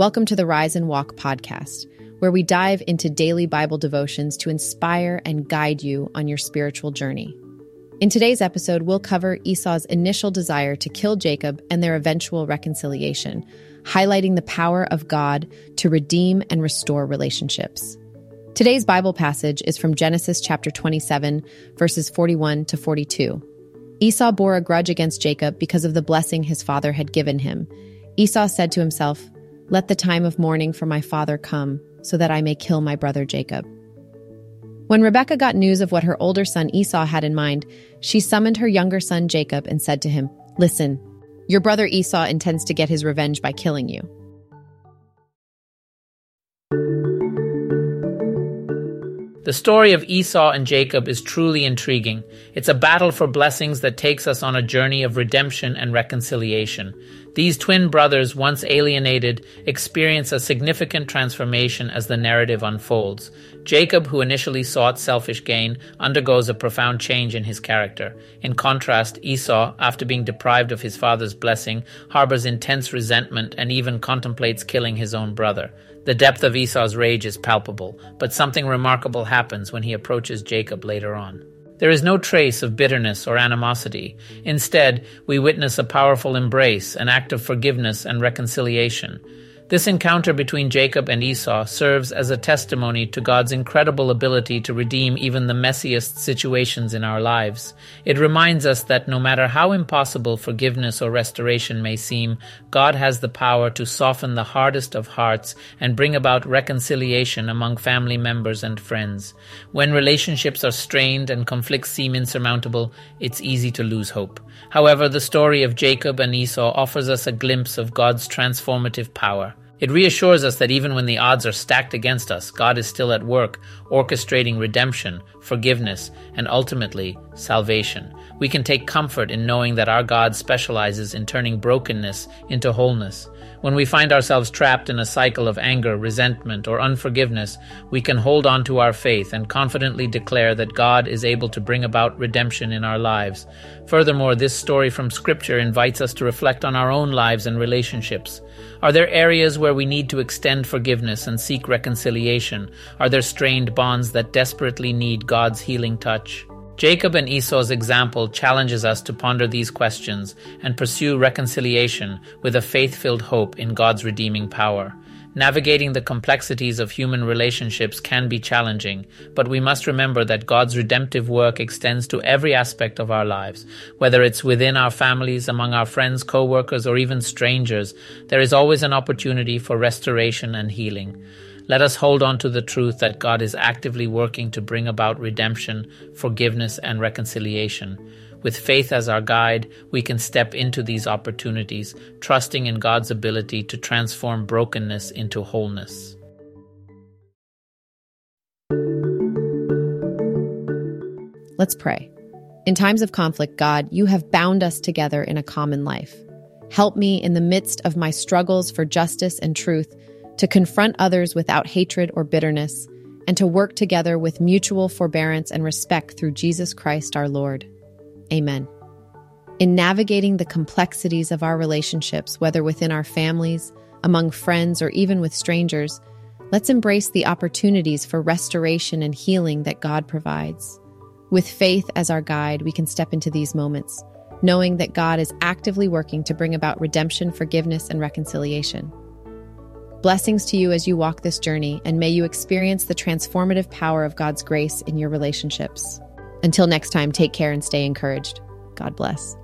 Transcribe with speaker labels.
Speaker 1: Welcome to the Rise and Walk podcast, where we dive into daily Bible devotions to inspire and guide you on your spiritual journey. In today's episode, we'll cover Esau's initial desire to kill Jacob and their eventual reconciliation, highlighting the power of God to redeem and restore relationships. Today's Bible passage is from Genesis chapter 27, verses 41 to 42. Esau bore a grudge against Jacob because of the blessing his father had given him. Esau said to himself, Let the time of mourning for my father come, so that I may kill my brother Jacob. When Rebekah got news of what her older son Esau had in mind, she summoned her younger son Jacob and said to him, Listen, your brother Esau intends to get his revenge by killing you.
Speaker 2: The story of Esau and Jacob is truly intriguing. It's a battle for blessings that takes us on a journey of redemption and reconciliation. These twin brothers, once alienated, experience a significant transformation as the narrative unfolds. Jacob, who initially sought selfish gain, undergoes a profound change in his character. In contrast, Esau, after being deprived of his father's blessing, harbors intense resentment and even contemplates killing his own brother. The depth of Esau's rage is palpable, but something remarkable happens when he approaches Jacob later on. There is no trace of bitterness or animosity. Instead, we witness a powerful embrace, an act of forgiveness and reconciliation. This encounter between Jacob and Esau serves as a testimony to God's incredible ability to redeem even the messiest situations in our lives. It reminds us that no matter how impossible forgiveness or restoration may seem, God has the power to soften the hardest of hearts and bring about reconciliation among family members and friends. When relationships are strained and conflicts seem insurmountable, it's easy to lose hope. However, the story of Jacob and Esau offers us a glimpse of God's transformative power. It reassures us that even when the odds are stacked against us, God is still at work, orchestrating redemption, forgiveness, and ultimately salvation. We can take comfort in knowing that our God specializes in turning brokenness into wholeness. When we find ourselves trapped in a cycle of anger, resentment, or unforgiveness, we can hold on to our faith and confidently declare that God is able to bring about redemption in our lives. Furthermore, this story from Scripture invites us to reflect on our own lives and relationships. Are there areas where we need to extend forgiveness and seek reconciliation? Are there strained bonds that desperately need God's healing touch? Jacob and Esau's example challenges us to ponder these questions and pursue reconciliation with a faith filled hope in God's redeeming power. Navigating the complexities of human relationships can be challenging, but we must remember that God's redemptive work extends to every aspect of our lives. Whether it's within our families, among our friends, co-workers, or even strangers, there is always an opportunity for restoration and healing. Let us hold on to the truth that God is actively working to bring about redemption, forgiveness, and reconciliation. With faith as our guide, we can step into these opportunities, trusting in God's ability to transform brokenness into wholeness.
Speaker 1: Let's pray. In times of conflict, God, you have bound us together in a common life. Help me in the midst of my struggles for justice and truth to confront others without hatred or bitterness, and to work together with mutual forbearance and respect through Jesus Christ our Lord. Amen. In navigating the complexities of our relationships, whether within our families, among friends, or even with strangers, let's embrace the opportunities for restoration and healing that God provides. With faith as our guide, we can step into these moments, knowing that God is actively working to bring about redemption, forgiveness, and reconciliation. Blessings to you as you walk this journey, and may you experience the transformative power of God's grace in your relationships. Until next time, take care and stay encouraged. God bless.